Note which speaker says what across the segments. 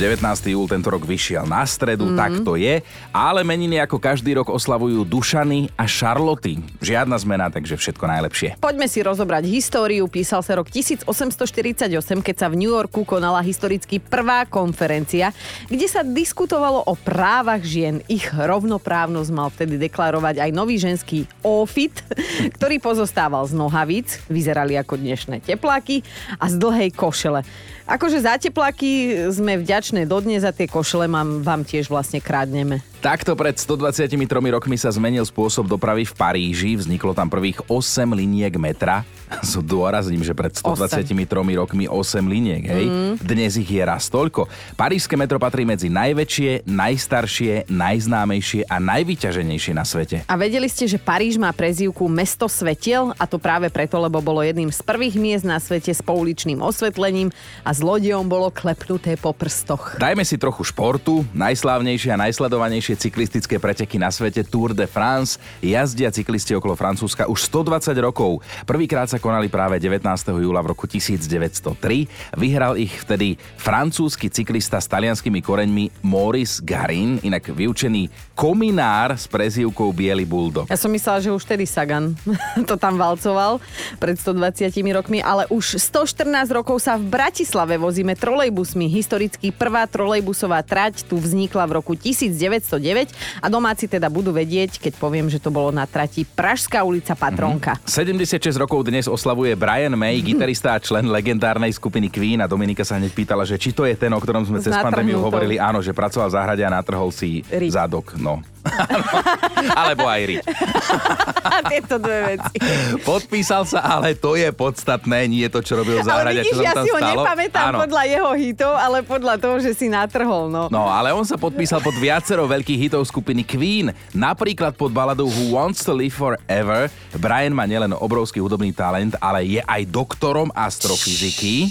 Speaker 1: 19. júl tento rok vyšiel na stredu, mm. tak to je. Ale meniny ako každý rok oslavujú Dušany a Šarloty. Žiadna zmena, takže všetko najlepšie.
Speaker 2: Poďme si rozobrať históriu. Písal sa rok 1848, keď sa v New Yorku konala historicky prvá konferencia, kde sa diskutovalo o právach žien. Ich rovnoprávnosť mal vtedy deklarovať aj nový ženský OFIT, ktorý pozostával z nohavíc, vyzerali ako dnešné tepláky a z dlhej košele. Akože za tepláky sme vďačné dodnes za tie košele mám, vám tiež vlastne krádneme.
Speaker 1: Takto pred 123 rokmi sa zmenil spôsob dopravy v Paríži. Vzniklo tam prvých 8 liniek metra. Dôrazním, že pred 123 rokmi 8 liniek, hej? Mm. Dnes ich je raz toľko. Parížske metro patrí medzi najväčšie, najstaršie, najznámejšie a najvyťaženejšie na svete.
Speaker 2: A vedeli ste, že Paríž má prezývku Mesto svetiel? A to práve preto, lebo bolo jedným z prvých miest na svete s pouličným osvetlením a zlodejom bolo klepnuté po prstoch.
Speaker 1: Dajme si trochu športu. Najslávnejšie a najsledovanejšie najväčšie cyklistické preteky na svete Tour de France. Jazdia cyklisti okolo Francúzska už 120 rokov. Prvýkrát sa konali práve 19. júla v roku 1903. Vyhral ich vtedy francúzsky cyklista s talianskými koreňmi Maurice Garin, inak vyučený kominár s prezývkou Bielý bulldog.
Speaker 2: Ja som myslela, že už vtedy Sagan to tam valcoval pred 120 rokmi, ale už 114 rokov sa v Bratislave vozíme trolejbusmi. Historicky prvá trolejbusová trať tu vznikla v roku 1900 a domáci teda budú vedieť, keď poviem, že to bolo na trati Pražská ulica Patronka.
Speaker 1: Mm-hmm. 76 rokov dnes oslavuje Brian May, gitarista a člen legendárnej skupiny Queen a Dominika sa hneď pýtala, že či to je ten, o ktorom sme cez pandémiu hovorili. Áno, že pracoval v záhrade a natrhol si Rik. zadok. No. Alebo aj.
Speaker 2: A tieto dve veci.
Speaker 1: Podpísal sa, ale to je podstatné, nie to, čo robil v záhrade,
Speaker 2: vidíš,
Speaker 1: čo
Speaker 2: ja
Speaker 1: tam
Speaker 2: si ho
Speaker 1: stalo.
Speaker 2: nepamätám
Speaker 1: Áno.
Speaker 2: podľa jeho hitov, ale podľa toho, že si natrhol. No.
Speaker 1: No, ale on sa podpísal pod viacero veľkých hitov skupiny Queen. Napríklad pod baladou Who Wants to Live Forever. Brian má nielen obrovský hudobný talent, ale je aj doktorom astrofyziky.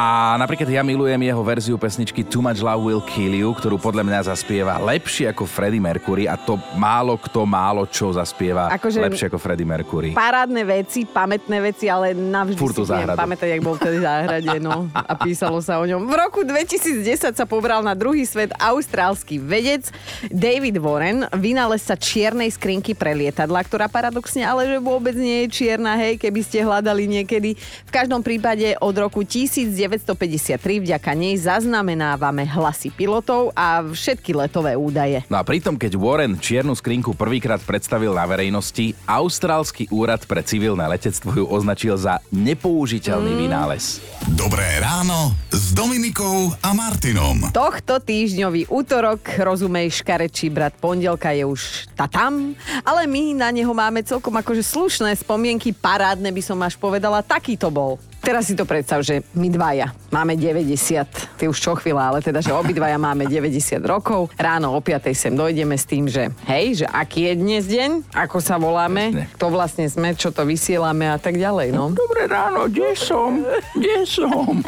Speaker 1: A napríklad ja milujem jeho verziu pesničky Too Much Love Will Kill You, ktorú podľa mňa zaspieva lepšie ako Freddie Mercury a to málo kto málo čo zaspieva
Speaker 2: Akože-
Speaker 1: lepšie ako Freddie Mercury.
Speaker 2: Parádne veci, pamätné veci, ale navždy
Speaker 1: Furt
Speaker 2: si
Speaker 1: záhradu.
Speaker 2: pamätať, jak bol vtedy záhrade, no. A písalo sa o ňom. V roku 2010 sa pobral na druhý svet austrálsky vedec David Warren, vynálezca čiernej skrinky pre lietadla, ktorá paradoxne ale že vôbec nie je čierna, hej, keby ste hľadali niekedy. V každom prípade od roku 1953 vďaka nej zaznamenávame hlasy pilotov a všetky letové údaje.
Speaker 1: No a pritom, keď Warren čiernu skrinku prvýkrát predstavil na verejnosti, Austrálsky úrad pre civilné letectvo ju označil za nepoužiteľný mm. vynález.
Speaker 3: Dobré ráno s Dominikou a Martinom.
Speaker 2: Tohto týždňový útorok, rozumej, škarečí brat pondelka je už tatam, ale my na neho máme celkom akože slušné spomienky, parádne by som až povedala, taký to bol. Teraz si to predstav, že my dvaja máme 90, ty už čo chvíľa, ale teda, že obidvaja máme 90 rokov. Ráno o 5 sem dojdeme s tým, že hej, že aký je dnes deň, ako sa voláme, kto vlastne sme, čo to vysielame a tak ďalej, no.
Speaker 1: Dobré ráno, kde som? Kde som?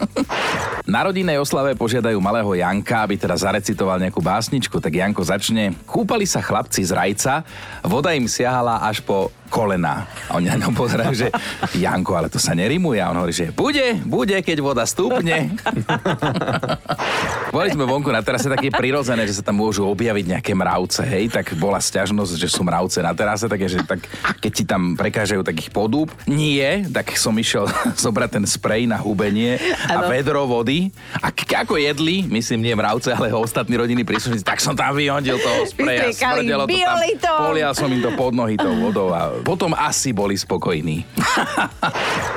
Speaker 1: Na rodinnej oslave požiadajú malého Janka, aby teda zarecitoval nejakú básničku, tak Janko začne. Kúpali sa chlapci z rajca, voda im siahala až po kolena. A oni na ňom pozerajú, že Janko, ale to sa nerimuje. A on hovorí, že bude, bude, keď voda stúpne. Boli sme vonku na terase, tak je prirodzené, že sa tam môžu objaviť nejaké mravce, hej, tak bola sťažnosť, že sú mravce na terase, takže tak, keď ti tam prekážajú, tak ich podúb. Nie, tak som išiel zobrať ten sprej na hubenie a
Speaker 2: Áno.
Speaker 1: vedro vody. A k- ako jedli, myslím nie mravce, ale ostatní rodiny príslušníci, tak som tam vyhodil toho spreja. Smrdelo to tam. Polial som im to pod nohy tou vodou a potom asi boli spokojní.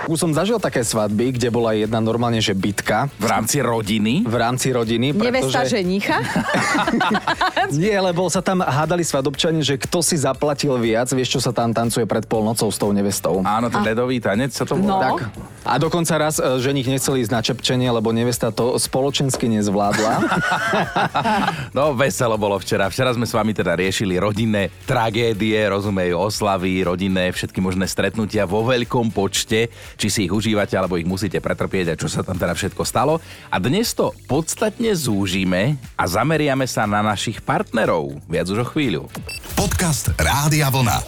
Speaker 4: Už som zažil také svadby, kde bola jedna normálne, že bitka
Speaker 1: V rámci rodiny.
Speaker 4: v rámci rodiny.
Speaker 2: Nevesta
Speaker 4: pretože...
Speaker 2: ženicha?
Speaker 4: Nie, lebo sa tam hádali svadobčania, že kto si zaplatil viac, vieš, čo sa tam tancuje pred polnocou s tou nevestou.
Speaker 1: Áno, ten ledový tanec sa to
Speaker 2: No.
Speaker 1: volá.
Speaker 4: Tak. A dokonca raz e, ženich nechcel ísť na čepčenie, lebo nevesta to spoločensky nezvládla.
Speaker 1: No, veselo bolo včera. Včera sme s vami teda riešili rodinné tragédie, rozumejú oslavy, rodinné, všetky možné stretnutia vo veľkom počte, či si ich užívate, alebo ich musíte pretrpieť a čo sa tam teda všetko stalo. A dnes to podstatne zúžime a zameriame sa na našich partnerov. Viac už o chvíľu.
Speaker 3: Podcast Rádia Vlna.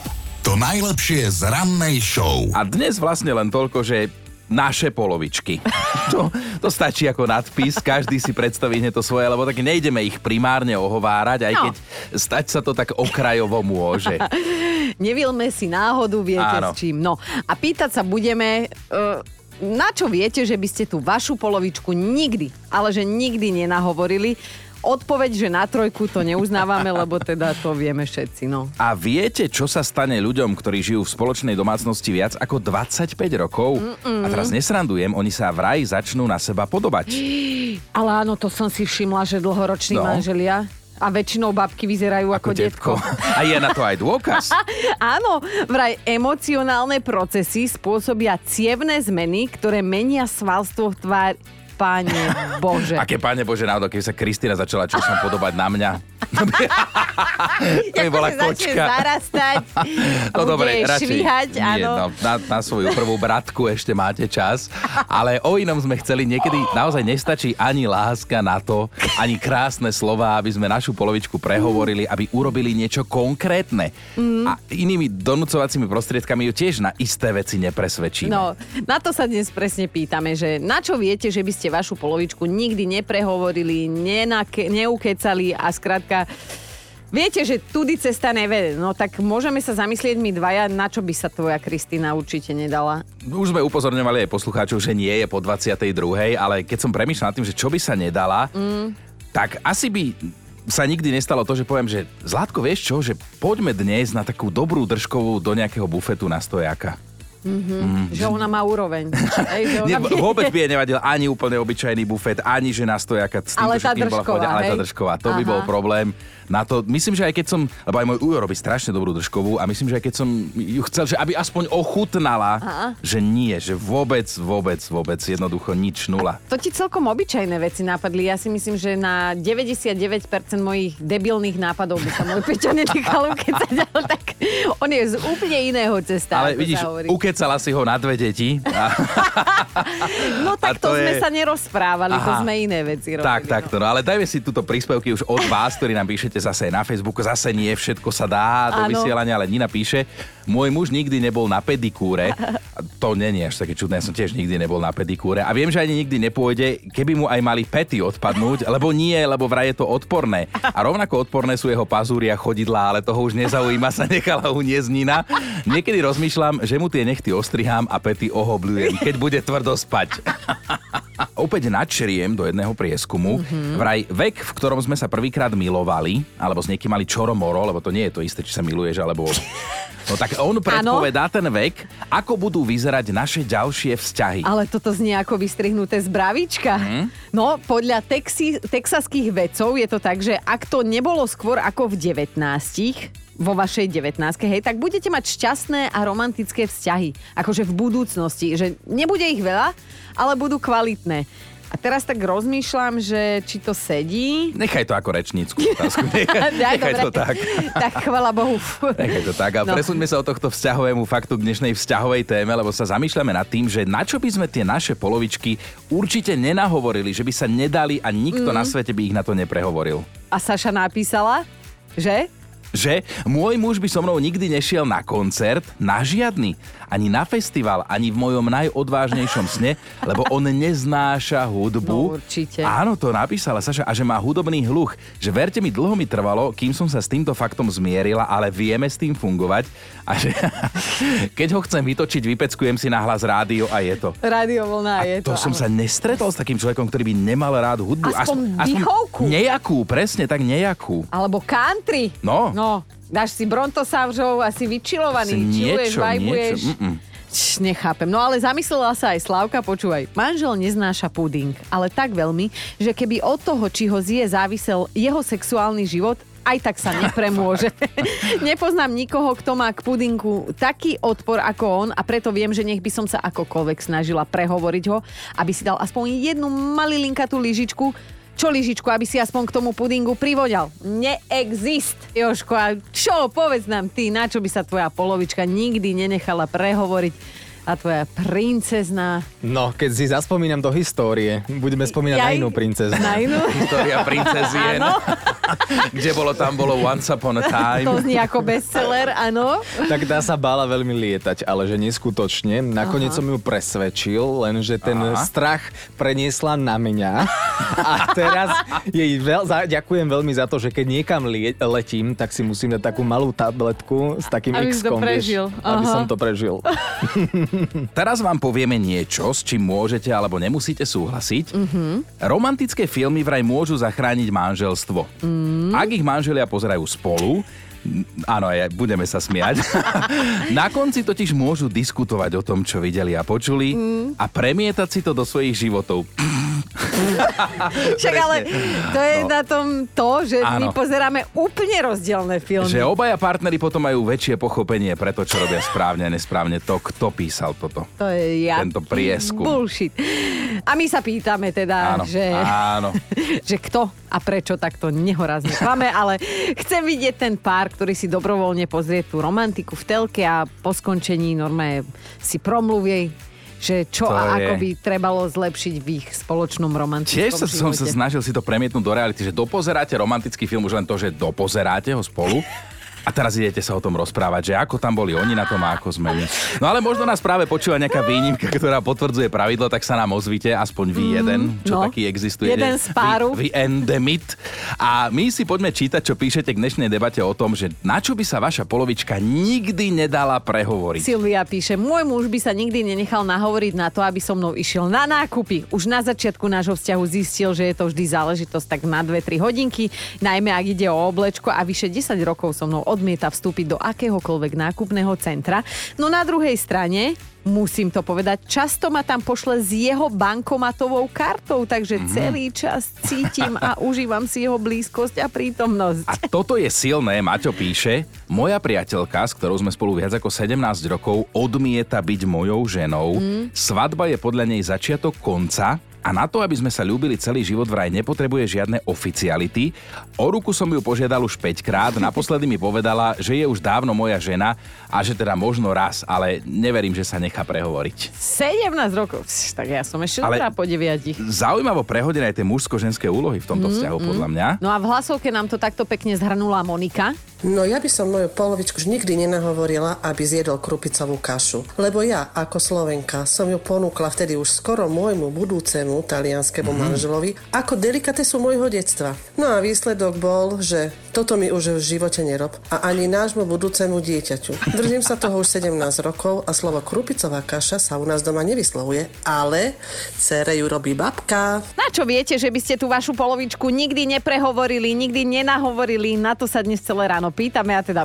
Speaker 3: To najlepšie z rannej show.
Speaker 1: A dnes vlastne len toľko, že naše polovičky. To, to stačí ako nadpis, každý si predstaví hneď to svoje, lebo tak nejdeme ich primárne ohovárať, aj
Speaker 2: No.
Speaker 1: keď stať sa to tak okrajovo môže.
Speaker 2: Nevilme si náhodu, viete
Speaker 1: Áno.
Speaker 2: s čím. No a pýtať sa budeme, uh, na čo viete, že by ste tú vašu polovičku nikdy, ale že nikdy nenahovorili. Odpoveď, že na trojku to neuznávame, lebo teda to vieme všetci. No.
Speaker 1: A viete, čo sa stane ľuďom, ktorí žijú v spoločnej domácnosti viac ako 25 rokov? A teraz nesrandujem, oni sa vraj začnú na seba podobať.
Speaker 2: Ale áno, to som si všimla, že dlhoroční
Speaker 1: No.
Speaker 2: manželia a väčšinou babky vyzerajú ako, detko.
Speaker 1: A je na to aj dôkaz.
Speaker 2: Áno, vraj emocionálne procesy spôsobia cievne zmeny, ktoré menia svalstvo v tvári. Páne Bože.
Speaker 1: Aké páne Bože, náhodou, keby sa Kristina začala časom podobať na mňa. To by bola kočka.
Speaker 2: zarastať
Speaker 1: No dobre, radšej
Speaker 2: švíhať,
Speaker 1: nie,
Speaker 2: áno.
Speaker 1: no, na, na svoju prvú bratku ešte máte čas. Ale o inom sme chceli, niekedy naozaj nestačí ani láska na to, ani krásne slova, aby sme našu polovičku prehovorili, aby urobili niečo konkrétne.
Speaker 2: Mm.
Speaker 1: A inými donúcovacími prostriedkami ju tiež na isté veci nepresvedčíme.
Speaker 2: No, na to sa dnes presne pýtame, že na čo viete, že by ste vašu polovičku nikdy neprehovorili, nenake, neukecali a skrátka Viete, že tudy cesta nevede, no tak môžeme sa zamyslieť my dvaja, na čo by sa tvoja Kristina určite nedala.
Speaker 1: Už sme upozorňovali aj poslucháčov, že nie je po 22. Ale keď som premýšľal nad tým, že čo by sa nedala, mm. tak asi by sa nikdy nestalo to, že poviem, že Zlatko, vieš čo, že poďme dnes na takú dobrú držkovú do nejakého bufetu na stojaka.
Speaker 2: Že ona má úroveň. Ej, že ona vie-
Speaker 1: vôbec by jej nevadil ani úplne obyčajný bufet, ani že na stojaka s týmto
Speaker 2: Ale tá
Speaker 1: všetkým bola
Speaker 2: držková,
Speaker 1: ale tá držková. To by
Speaker 2: Aha.
Speaker 1: bol problém. Na to, myslím, že aj keď som, lebo aj môj ujo robí strašne dobrú držkovú a myslím, že aj keď som ju chcel, že aby aspoň ochutnala,
Speaker 2: Aha.
Speaker 1: že nie, že vôbec, vôbec, vôbec, jednoducho nič, nula.
Speaker 2: To ti celkom obyčajné veci napadli. Ja si myslím, že na 99% mojich debilných nápadov by sa môj Peťo nenechal ukecať, ale tak on je z úplne iného cesta,
Speaker 1: Ale vidíš, ukecala si ho na dve deti. A,
Speaker 2: No tak to,
Speaker 1: to
Speaker 2: sme
Speaker 1: je-
Speaker 2: sa nerozprávali, to
Speaker 1: Aha.
Speaker 2: sme iné veci robili.
Speaker 1: tak, takto. No ale dajme si túto príspevky už od vás, ktorí nám píšete zase na Facebooku. Zase nie všetko sa dá do
Speaker 2: Áno.
Speaker 1: vysielania, ale Nina píše, môj muž nikdy nebol na pedikúre. To není až také čudné, ja som tiež nikdy nebol na pedikúre. A viem, že ani nikdy nepôjde, keby mu aj mali pety odpadnúť, lebo nie, lebo vraj je to odporné. A rovnako odporné sú jeho pazúry a chodidlá, ale toho už nezaujíma, sa nechala uniesť Nina. Niekedy rozmýšľam, že mu tie nechty ostrihám a pety ohobľujem, keď bude tvrdo spať. Opäť načriem do jedného prieskumu. Mm-hmm. Vraj vek, v ktorom sme sa prvýkrát milovali, alebo s niekým mali čoromoro, lebo to nie je to isté, či sa miluješ, alebo... No tak on predpovedá ten vek, ako budú vyzerať naše ďalšie vzťahy.
Speaker 2: Ale toto znie ako vystrihnuté z bravička.
Speaker 1: Mhm.
Speaker 2: No, podľa texi, texaských vedcov je to tak, že ak to nebolo skôr ako v 19 vo vašej 19 hej, tak budete mať šťastné a romantické vzťahy. Akože v budúcnosti. Že nebude ich veľa, ale budú kvalitné. A teraz tak rozmýšľam, že či to sedí.
Speaker 1: Nechaj to ako rečnícku otázku. Nechaj,
Speaker 2: Daj,
Speaker 1: nechaj to tak.
Speaker 2: Tak chvala Bohu.
Speaker 1: Nechaj to tak. A
Speaker 2: No.
Speaker 1: presuňme sa od tohto vzťahovému faktu k dnešnej vzťahovej téme, lebo sa zamýšľame nad tým, že na čo by sme tie naše polovičky určite nenahovorili, že by sa nedali a nikto
Speaker 2: Mhm.
Speaker 1: na svete by ich na to neprehovoril.
Speaker 2: A Saša napísala, že?
Speaker 1: Že? Môj muž by so mnou nikdy nešiel na koncert, na žiadny, ani na festival, ani v mojom najodvážnejšom sne, lebo on neznáša hudbu.
Speaker 2: No, určite.
Speaker 1: Áno, to napísala Saša, a že má hudobný hluch. Že verte mi, dlho mi trvalo, kým som sa s týmto faktom zmierila, ale vieme s tým fungovať. A že keď ho chcem vytočiť, vypeckujem si nahlas rádio a je to.
Speaker 2: Rádio vlna je
Speaker 1: To,
Speaker 2: to.
Speaker 1: som
Speaker 2: áno.
Speaker 1: sa nestretol s takým človekom, ktorý by nemal rád hudbu.
Speaker 2: Aspoň dýchovku.
Speaker 1: nejakú, presne tak nejakú.
Speaker 2: Alebo country.
Speaker 1: No.
Speaker 2: No, dáš si brontosaurov a si vyčilovaný.
Speaker 1: Asi
Speaker 2: Čiluješ,
Speaker 1: niečo,
Speaker 2: vajbuješ.
Speaker 1: niečo, mm-mm.
Speaker 2: Č, nechápem. No ale zamyslela sa aj Slavka, počúvaj. Manžel neznáša puding, ale tak veľmi, že keby od toho, či ho zje, závisel jeho sexuálny život, aj tak sa nepremôže. Nepoznám nikoho, kto má k pudinku taký odpor ako on a preto viem, že nech by som sa akokoľvek snažila prehovoriť ho, aby si dal aspoň jednu malilinkatú lyžičku, čo lyžičku, aby si aspoň k tomu pudingu privodal. Neexist. Joško, a čo? Povedz nám ty, na čo by sa tvoja polovička nikdy nenechala prehovoriť. A tvoja princezna.
Speaker 4: No, keď si zaspomínam do histórie, budeme spomínať na
Speaker 2: Jaj,
Speaker 4: inú princeznu.
Speaker 2: Na inú?
Speaker 1: História princezien. Kde bolo, tam bolo Once Upon a
Speaker 2: To
Speaker 1: Time.
Speaker 2: znie ako bestseller, áno.
Speaker 4: Tak tá sa bála veľmi lietať, ale že neskutočne. Nakoniec som ju presvedčil, lenže ten
Speaker 1: Aha.
Speaker 4: strach preniesla na mňa. A teraz jej veľ, za, ďakujem veľmi za to, že keď niekam lie, letím, tak si musím dať takú malú tabletku s takým
Speaker 2: Aby to
Speaker 4: vieš, aby
Speaker 2: Aha.
Speaker 4: som to prežil.
Speaker 1: Teraz vám povieme niečo, s čím môžete alebo nemusíte súhlasiť. Mm-hmm. Romantické filmy vraj môžu zachrániť manželstvo. Mm. Ak ich manželia pozerajú spolu, Áno, je, budeme sa smiať. Na konci totiž môžu diskutovať o tom, čo videli a počuli
Speaker 2: Mm.
Speaker 1: a premietať si to do svojich životov.
Speaker 2: Však ale to je
Speaker 1: No.
Speaker 2: na tom to, že my
Speaker 1: Áno.
Speaker 2: pozeráme úplne rozdielne filmy.
Speaker 1: Že obaja partneri potom majú väčšie pochopenie pre to, čo robia správne a nesprávne. To, kto písal toto.
Speaker 2: To je ja.
Speaker 1: Tento prieskum.
Speaker 2: Bullshit. A my sa pýtame teda,
Speaker 1: Áno,
Speaker 2: že,
Speaker 1: áno.
Speaker 2: že kto a prečo takto nehorazne klame, ale chcem vidieť ten pár, ktorý si dobrovoľne pozrie tú romantiku v telke a po skončení normálne si promluvie, že čo
Speaker 1: To
Speaker 2: a
Speaker 1: je-
Speaker 2: ako by trebalo zlepšiť v ich spoločnom romantickom
Speaker 1: Tiež sa, som sa snažil si to premietnúť do reality, že dopozeráte romantický film, už len to, že dopozeráte ho spolu. A teraz idete sa o tom rozprávať, že ako tam boli oni na tom a ako sme my. No ale možno nás práve počúva nejaká výnimka, ktorá potvrdzuje pravidlo, tak sa nám ozvite, aspoň vy jeden, čo
Speaker 2: no.
Speaker 1: taký existuje.
Speaker 2: Jeden z páru.
Speaker 1: Vy, vy endemit. A my si poďme čítať, čo píšete k dnešnej debate o tom, že na čo by sa vaša polovička nikdy nedala prehovoriť.
Speaker 2: Silvia píše, môj muž by sa nikdy nenechal nahovoriť na to, aby so mnou išiel na nákupy. Už na začiatku nášho vzťahu zistil, že je to vždy záležitosť tak na 2-3 hodinky, najmä ak ide o oblečko a vyše 10 rokov so mnou odmieta vstúpiť do akéhokoľvek nákupného centra. No na druhej strane, musím to povedať, často ma tam pošle s jeho bankomatovou kartou, takže
Speaker 1: Mhm.
Speaker 2: celý čas cítim a užívam si jeho blízkosť a prítomnosť.
Speaker 1: A toto je silné, Maťo píše, moja priateľka, s ktorou sme spolu viac ako 17 rokov, odmieta byť mojou ženou.
Speaker 2: Mm.
Speaker 1: Svadba je podľa nej začiatok konca a na to, aby sme sa ľúbili celý život, vraj nepotrebuje žiadne oficiality. O ruku som ju požiadal už 5 krát, naposledy mi povedala, že je už dávno moja žena a že teda možno raz, ale neverím, že sa nechá prehovoriť.
Speaker 2: 17 rokov, tak ja som ešte
Speaker 1: Ale-
Speaker 2: po deviatich.
Speaker 1: Zaujímavo prehodené aj tie mužsko-ženské úlohy v tomto vzťahu, podľa mňa.
Speaker 2: No a v hlasovke nám to takto pekne zhrnula Monika.
Speaker 5: No ja by som moju polovičku už nikdy nenahovorila, aby zjedol krupicovú kašu. Lebo ja, ako Slovenka, som ju ponúkla vtedy už skoro môjmu budúcemu talianskému mm-hmm. manželovi ako delikatesu môjho detstva. No a výsledok bol, že toto mi už v živote nerob a ani nášmu budúcemu dieťaťu. Držím sa toho už 17 rokov a slovo krupicová kaša sa u nás doma nevyslovuje, ale cere ju robí babka.
Speaker 2: Na čo viete, že by ste tú vašu polovičku nikdy neprehovorili, nikdy nenahovorili? Na to sa dnes celé ráno pýtame a teda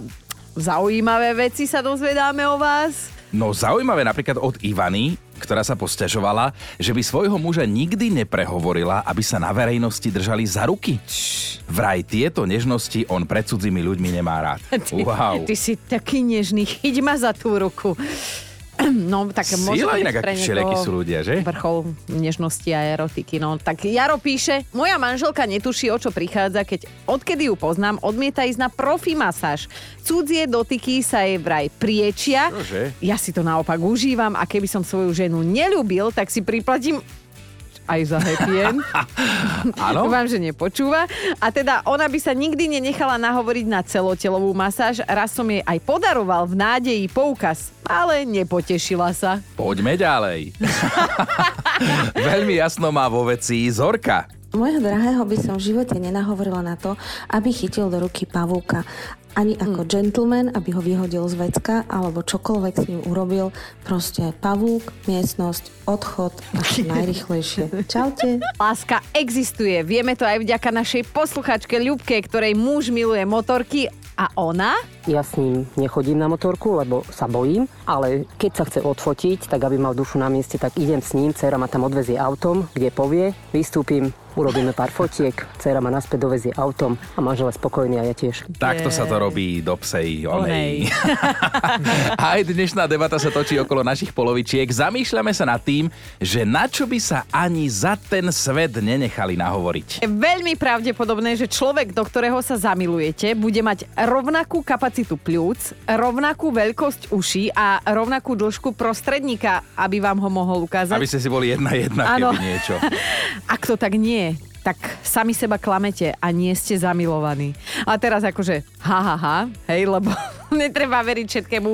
Speaker 2: zaujímavé veci sa dozvedáme o vás.
Speaker 1: No zaujímavé napríklad od Ivany, ktorá sa posťažovala, že by svojho muža nikdy neprehovorila, aby sa na verejnosti držali za ruky. Vraj tieto nežnosti on pred cudzími ľuďmi nemá rád.
Speaker 2: Ty,
Speaker 1: Wow.
Speaker 2: ty si taký nežný, chyť ma za tú ruku. No, tak môže
Speaker 1: Sila inak, akí všelijakí sú ľudia, že?
Speaker 2: Vrchol nežnosti a erotiky. No, tak Jaro píše, moja manželka netuší, o čo prichádza, keď odkedy ju poznám, odmieta ísť na profi masáž. Cudzie dotyky sa jej vraj priečia.
Speaker 1: Čože?
Speaker 2: Ja si to naopak užívam a keby som svoju ženu nelúbil, tak si priplatím aj za happy end.
Speaker 1: Áno?
Speaker 2: Dúfam, že nepočúva. A teda ona by sa nikdy nenechala nahovoriť na celotelovú masáž. Raz som jej aj podaroval v nádeji poukaz, ale nepotešila sa.
Speaker 1: Poďme ďalej. Veľmi jasno má vo veci Zorka.
Speaker 6: Mojho drahého by som v živote nenahovorila na to, aby chytil do ruky pavúka. Ani ako gentleman, aby ho vyhodil z vecka, alebo čokoľvek s ním urobil. Proste pavúk, miestnosť, odchod a najrychlejšie. Čaute.
Speaker 2: Láska existuje. Vieme to aj vďaka našej posluchačke Ľubke, ktorej muž miluje motorky a ona?
Speaker 7: Ja s ním nechodím na motorku, lebo sa bojím, ale keď sa chce odfotiť, tak aby mal dušu na mieste, tak idem s ním, dcera ma tam odvezie autom, kde povie, vystúpim, urobíme pár fotiek, dcera ma naspäť dovezie autom a manžel je spokojný a ja tiež.
Speaker 1: Takto sa to robí do psej
Speaker 2: Onej.
Speaker 1: Aj dnešná debata sa točí okolo našich polovičiek. Zamýšľame sa nad tým, že na čo by sa ani za ten svet nenechali nahovoriť.
Speaker 2: Je veľmi pravdepodobné, že človek, do ktorého sa zamilujete, bude mať rovnakú kapacitu kapacitu pľúc, rovnakú veľkosť uší a rovnakú dĺžku prostredníka, aby vám ho mohol ukázať.
Speaker 1: Aby ste si boli jedna jedna,
Speaker 2: Áno.
Speaker 1: keby niečo.
Speaker 2: Ak to tak nie, tak sami seba klamete a nie ste zamilovaní. A teraz akože ha, ha, ha, hej, lebo netreba veriť všetkému,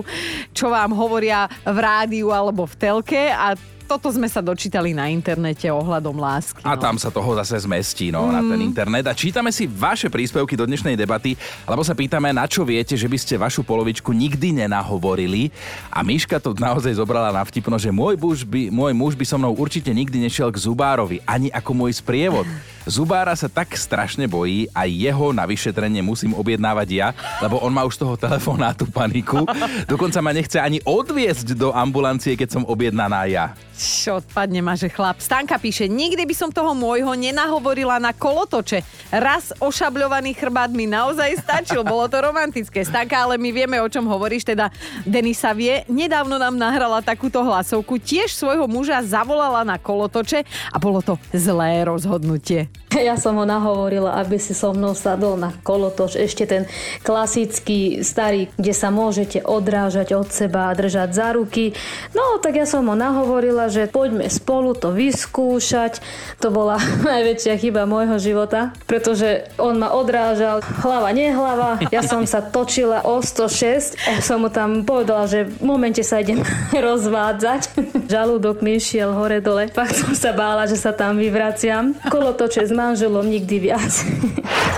Speaker 2: čo vám hovoria v rádiu alebo v telke a toto sme sa dočítali na internete ohľadom lásky.
Speaker 1: A
Speaker 2: no.
Speaker 1: tam sa toho zase zmestí no, na ten internet. A čítame si vaše príspevky do dnešnej debaty, lebo sa pýtame, na čo viete, že by ste vašu polovičku nikdy nenahovorili. A Miška to naozaj zobrala na vtipno, že môj muž by, môj muž by so mnou určite nikdy nešiel k zubárovi, ani ako môj sprievod. Zubára sa tak strašne bojí a jeho na vyšetrenie musím objednávať ja, lebo on má už z toho telefonátu paniku. Dokonca ma nechce ani odviesť do ambulancie, keď som objednaná ja.
Speaker 2: Odpadne ma, že chlap. Stanka píše, nikdy by som toho môjho nenahovorila na kolotoče. Raz ošabľovaný chrbát mi naozaj stačil, bolo to romantické. Stanka, ale my vieme, o čom hovoríš, teda Denisa vie. Nedávno nám nahrala takúto hlasovku, tiež svojho muža zavolala na kolotoče a bolo to zlé rozhodnutie.
Speaker 8: Ja som ho nahovorila, aby si so mnou sadol na kolotoč. Ešte ten klasický starý, kde sa môžete odrážať od seba a držať za ruky. No, tak ja som ho nahovorila, že poďme spolu to vyskúšať. To bola najväčšia chyba môjho života, pretože on ma odrážal hlava, nehlava. Ja som sa točila o 106 a som mu tam povedala, že v momente sa idem rozvádzať. Žalúdok mi išiel hore-dole. Fakt som sa bála, že sa tam vyvraciam. Kolotoče s manželom nikdy viac.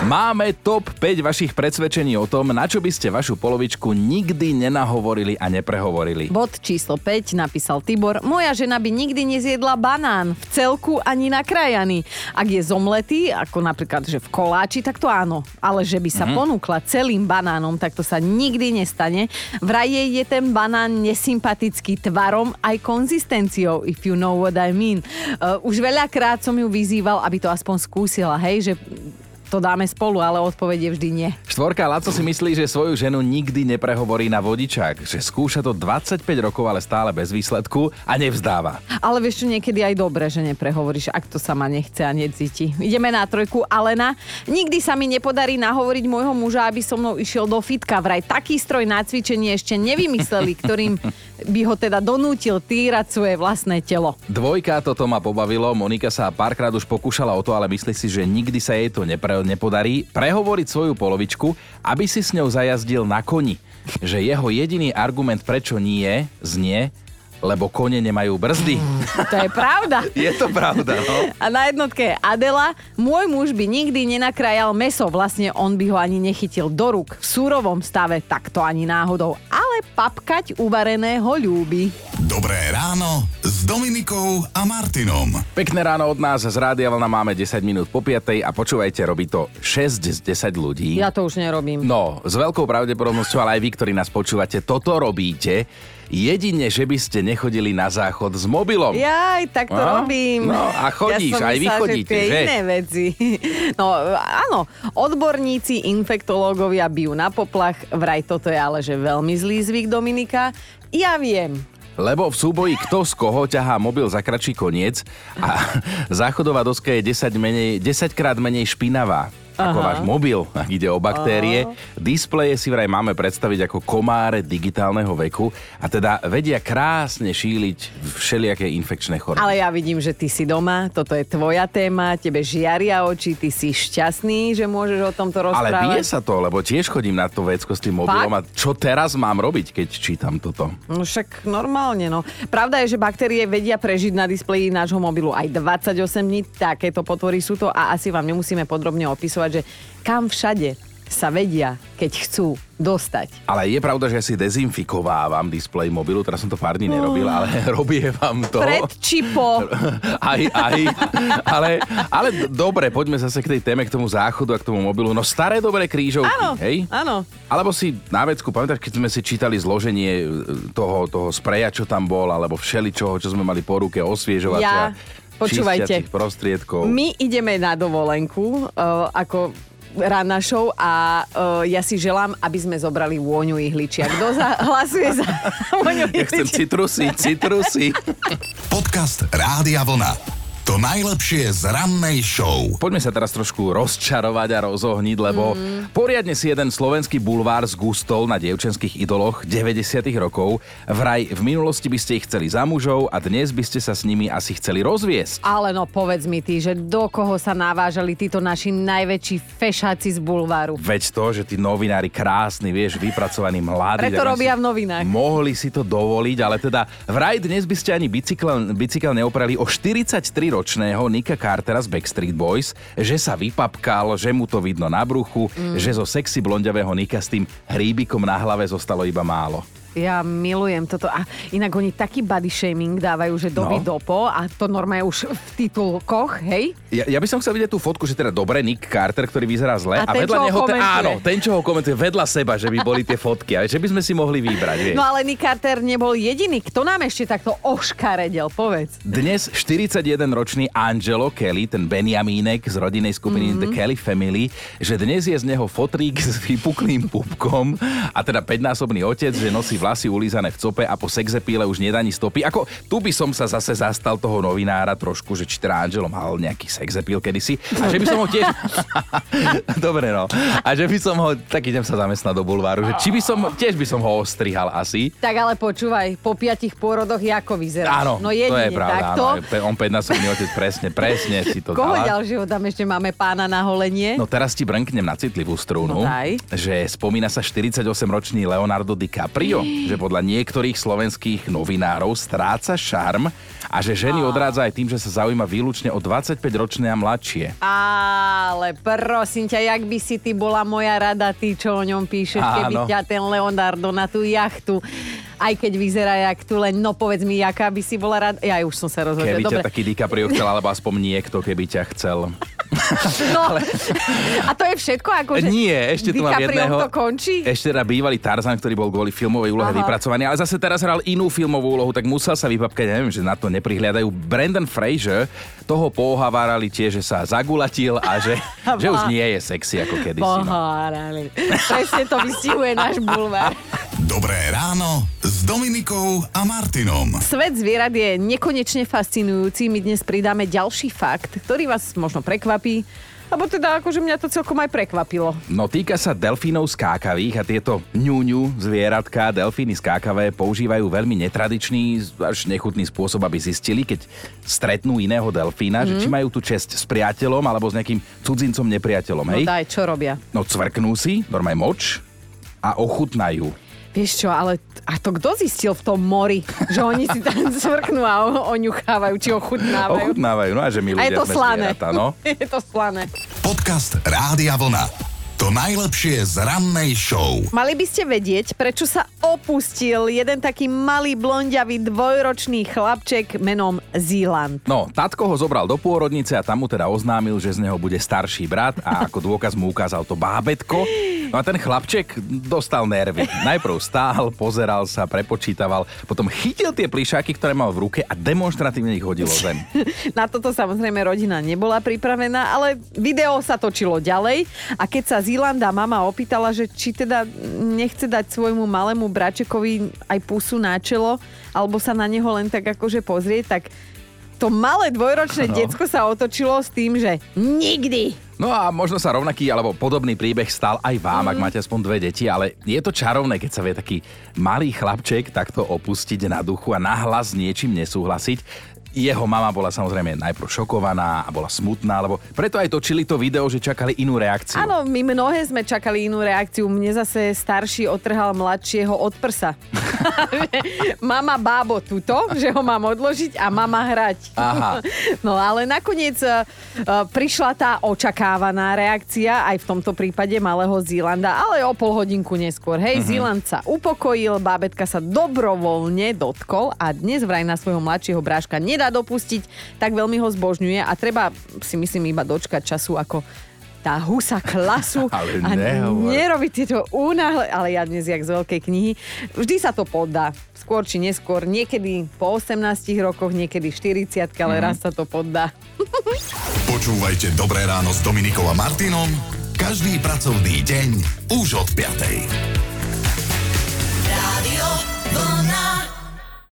Speaker 1: Máme top 5 vašich predsvedčení o tom, na čo by ste vašu polovičku nikdy nenahovorili a neprehovorili.
Speaker 2: Bod číslo 5 napísal Tibor. Moja žena by nikdy nezjedla banán v celku ani nakrájaný. Ak je zomletý, ako napríklad, že v koláči, tak to áno. Ale že by sa mm-hmm. ponúkla celým banánom, tak to sa nikdy nestane. Vraj jej je ten banán nesympatický tvarom aj konzistenciou, if you know what I mean. Uh, už veľakrát som ju vyzýval, aby to aspoň skúsila, hej, že to dáme spolu, ale odpoveď je vždy nie.
Speaker 1: Štvorka Laco si myslí, že svoju ženu nikdy neprehovorí na vodičák, že skúša to 25 rokov, ale stále bez výsledku a nevzdáva.
Speaker 2: Ale vieš čo, niekedy aj dobre, že neprehovoríš, ak to sama nechce a necíti. Ideme na trojku. Alena. Nikdy sa mi nepodarí nahovoriť môjho muža, aby so mnou išiel do fitka. Vraj taký stroj na cvičenie ešte nevymysleli, ktorým by ho teda donútil týrať svoje vlastné telo.
Speaker 1: Dvojka, toto ma pobavilo. Monika sa párkrát už pokúšala o to, ale myslí si, že nikdy sa jej to nepre, nepodarí prehovoriť svoju polovičku, aby si s ňou zajazdil na koni. Že jeho jediný argument, prečo nie, znie, lebo kone nemajú brzdy.
Speaker 2: To je pravda.
Speaker 1: Je to pravda, no.
Speaker 2: A na jednotke je Adela. Môj muž by nikdy nenakrájal meso, vlastne on by ho ani nechytil do rúk. V súrovom stave takto ani náhodou. Ale papkať uvarené ho ľúbi.
Speaker 3: Dobré ráno s Dominikou a Martinom.
Speaker 1: Pekné ráno od nás z Rádia Vlna máme 10 minút po 5 a počúvajte, robí to 6 z 10 ľudí.
Speaker 2: Ja to už nerobím.
Speaker 1: No, s veľkou pravdepodobnosťou, ale aj vy, ktorí nás počúvate, toto robíte. Jedine, že by ste nechodili na záchod s mobilom.
Speaker 2: Jaj, tak to
Speaker 1: No,
Speaker 2: robím.
Speaker 1: no, a chodíš,
Speaker 2: ja
Speaker 1: aj vy chodíte,
Speaker 2: že?
Speaker 1: že?
Speaker 2: iné veci. No, áno, odborníci, infektológovia bijú na poplach, vraj toto je ale že veľmi zlý zvyk Dominika. Ja viem,
Speaker 1: Lebo v súboji kto z koho ťahá mobil za kratší koniec a záchodová doska je 10, menej, 10 krát menej špinavá ako váš mobil, ak ide o baktérie. Displeje si vraj máme predstaviť ako komáre digitálneho veku a teda vedia krásne šíliť všelijaké infekčné choroby.
Speaker 2: ale ja vidím, že ty si doma, toto je tvoja téma, tebe žiaria oči, ty si šťastný, že môžeš o tomto
Speaker 1: Ale
Speaker 2: rozprávať.
Speaker 1: vie sa to, lebo tiež chodím na to vecko s tým mobilom a čo teraz mám robiť, keď čítam toto?
Speaker 2: No však normálne, no. Pravda je, že baktérie vedia prežiť na displeji nášho mobilu aj 28 dní, takéto potvory sú to a asi vám nemusíme podrobne opisovať, že kam všade sa vedia, keď chcú dostať.
Speaker 1: Ale je pravda, že ja si dezinfikovávam displej mobilu, teraz som to pár dní nerobil, ale robievam to.
Speaker 2: Pred či po.
Speaker 1: Aj, aj. Ale, ale dobre, poďme zase k tej téme, k tomu záchodu a k tomu mobilu. No staré dobré krížovky,
Speaker 2: Áno,
Speaker 1: hej?
Speaker 2: áno.
Speaker 1: Alebo si na vecku, pamätáš, keď sme si čítali zloženie e, toho, toho spreja, čo tam bol, alebo všeličoho, čo sme mali po ruke, osviežovacia,
Speaker 2: Ja, počúvajte.
Speaker 1: prostriedkov.
Speaker 2: My ideme na dovolenku, uh, ako rána show a uh, ja si želám, aby sme zobrali vôňu ihličia. Kto za, hlasuje za vôňu
Speaker 1: Ja chcem
Speaker 2: ihličia?
Speaker 1: citrusy, citrusy.
Speaker 3: Podcast Rádia Vlna. To najlepšie z rannej show.
Speaker 1: Poďme sa teraz trošku rozčarovať a rozohniť, lebo mm. poriadne si jeden slovenský bulvár zgustol na dievčenských idoloch 90 rokov. Vraj v minulosti by ste ich chceli za mužov a dnes by ste sa s nimi asi chceli rozviesť.
Speaker 2: Ale no povedz mi ty, že do koho sa navážali títo naši najväčší fešáci z bulváru.
Speaker 1: Veď to, že tí novinári krásni, vieš, vypracovaní mladí.
Speaker 2: Preto robia v novinách.
Speaker 1: Mohli si to dovoliť, ale teda vraj dnes by ste ani bicykel, bicykel neoprali o 43-ročného Nika Cartera z Backstreet Boys, že sa vypapkal, že mu to vidno na bruchu, mm. že zo sexy blondiavého Nika s tým hríbikom na hlave zostalo iba málo.
Speaker 2: Ja milujem toto. A inak oni taký body shaming dávajú, že doby
Speaker 1: No.
Speaker 2: dopo a to normálne už v titulkoch, hej?
Speaker 1: Ja, ja by som chcel vidieť tú fotku, že teda dobre Nick Carter, ktorý vyzerá zle
Speaker 2: A ten,
Speaker 1: vedľa neho ten, áno, ten, čo ho komentuje vedľa seba, že by boli tie fotky a že by sme si mohli vybrať, vieš.
Speaker 2: No ale Nick Carter nebol jediný. Kto nám ešte takto oškaredel, povedz.
Speaker 1: Dnes 41-ročný Angelo Kelly, ten Benjamínek z rodinnej skupiny mm-hmm. The Kelly Family, že dnes je z neho fotrík s vypuklým pupkom a teda 5-násobný otec, že nosí vlasy ulízané v cope a po sexepíle už nedá ani stopy. Ako tu by som sa zase zastal toho novinára trošku, že či teda Angelo mal nejaký sexepíl kedysi a že by som ho tiež... Dobre no. A že by som ho... Tak idem sa zamestnať do bulváru, že či by som... Tiež by som ho ostrihal asi.
Speaker 2: Tak ale počúvaj, po piatich pôrodoch ako vyzeráš?
Speaker 1: Áno,
Speaker 2: no
Speaker 1: to je
Speaker 2: jedine
Speaker 1: pravda.
Speaker 2: takto.
Speaker 1: Áno, on 5-násobný otec, presne, presne si to
Speaker 2: Koho
Speaker 1: dala.
Speaker 2: ďalšieho tam ešte máme pána na holenie?
Speaker 1: No teraz ti brnknem na citlivú strunu,
Speaker 2: No daj.
Speaker 1: že spomína sa 48-ročný Leonardo DiCaprio, že podľa niektorých slovenských novinárov stráca šarm a že ženy odrádza aj tým, že sa zaujíma výlučne o 25-ročné a mladšie.
Speaker 2: Ale prosím ťa, jak by si ty bola moja rada, ty, čo o ňom píšeš, keby
Speaker 1: Áno.
Speaker 2: ťa ten Leonardo na tú jachtu, aj keď vyzerá jak tu, len no povedz mi, jaká by si bola rada. Ja už som sa rozhodla.
Speaker 1: Keby
Speaker 2: Dobre.
Speaker 1: ťa taký DiCaprio chcel, alebo aspoň niekto, keby ťa chcel.
Speaker 2: No, a to je všetko? Akože
Speaker 1: Nie, ešte tu mám jedného.
Speaker 2: to končí?
Speaker 1: Ešte teda bývalý Tarzan, ktorý bol kvôli filmovej úlohe
Speaker 2: Aha.
Speaker 1: vypracovaný, ale zase teraz hral inú filmovú úlohu, tak musel sa vypapkať, neviem, že na to neprihliadajú. Brandon Fraser, toho pohovárali tiež, že sa zagulatil a že, že už nie je sexy ako kedysi. No.
Speaker 2: Pohárali. Presne to vystihuje náš bulvár.
Speaker 3: Dobré ráno s Dominikou a Martinom.
Speaker 2: Svet zvierat je nekonečne fascinujúci. My dnes pridáme ďalší fakt, ktorý vás možno prekvapí. Alebo teda akože mňa to celkom aj prekvapilo.
Speaker 1: No týka sa delfínov skákavých a tieto ňuňu zvieratka, delfíny skákavé používajú veľmi netradičný, až nechutný spôsob, aby zistili, keď stretnú iného delfína, že či majú tu česť s priateľom alebo s nejakým cudzincom nepriateľom,
Speaker 2: No
Speaker 1: hej?
Speaker 2: daj, čo robia?
Speaker 1: No cvrknú si, normálne moč a ochutnajú.
Speaker 2: Vieš čo, ale a to kto zistil v tom mori, že oni si tam zvrknú a oňuchávajú, či ochutnávajú?
Speaker 1: Ochutnávajú, no a že my
Speaker 2: A je
Speaker 1: ľudia
Speaker 2: to
Speaker 1: sme
Speaker 2: slané.
Speaker 1: zvieratá, no.
Speaker 2: je to slané.
Speaker 3: Podcast Rádia Vlna. To najlepšie z rannej show.
Speaker 2: Mali by ste vedieť, prečo sa opustil jeden taký malý blondiavý dvojročný chlapček menom Zealand.
Speaker 1: No, tatko ho zobral do pôrodnice a tam mu teda oznámil, že z neho bude starší brat a ako dôkaz mu ukázal to bábetko. No a ten chlapček dostal nervy. Najprv stál, pozeral sa, prepočítaval, potom chytil tie plišáky, ktoré mal v ruke a demonstratívne ich hodil zem.
Speaker 2: Na toto samozrejme rodina nebola pripravená, ale video sa točilo ďalej a keď sa Zilanda mama opýtala, že či teda nechce dať svojmu malému bračekovi aj pusu na čelo, alebo sa na neho len tak akože pozrieť, tak to malé dvojročné
Speaker 1: No.
Speaker 2: decko sa otočilo s tým, že nikdy.
Speaker 1: No a možno sa rovnaký alebo podobný príbeh stal aj vám,
Speaker 2: Mm.
Speaker 1: ak máte aspoň dve deti, ale je to čarovné, keď sa vie taký malý chlapček takto opustiť na duchu a nahlas niečím nesúhlasiť. Jeho mama bola samozrejme najprv šokovaná a bola smutná, lebo preto aj točili to video, že čakali inú reakciu.
Speaker 2: Áno, my mnohé sme čakali inú reakciu. Mne zase starší otrhal mladšieho od prsa. mama bábo tuto, že ho mám odložiť a mama hrať.
Speaker 1: Aha.
Speaker 2: No ale nakoniec uh, prišla tá očakávaná reakcia aj v tomto prípade malého Zílanda, ale o pol hodinku neskôr. Hej, mm-hmm. Zíland sa upokojil, bábetka sa dobrovoľne dotkol a dnes vraj na svojho mladšieho bráška nedá dopustiť, tak veľmi ho zbožňuje a treba si myslím iba dočkať času, ako tá husa klasu
Speaker 1: Ale
Speaker 2: a
Speaker 1: nehovor.
Speaker 2: nerobiť tieto únahle, ale ja dnes jak z veľkej knihy, vždy sa to poddá. Skôr či neskôr, niekedy po 18 rokoch, niekedy 40, ale raz sa to poddá.
Speaker 3: Počúvajte Dobré ráno s Dominikou a Martinom každý pracovný deň už od 5.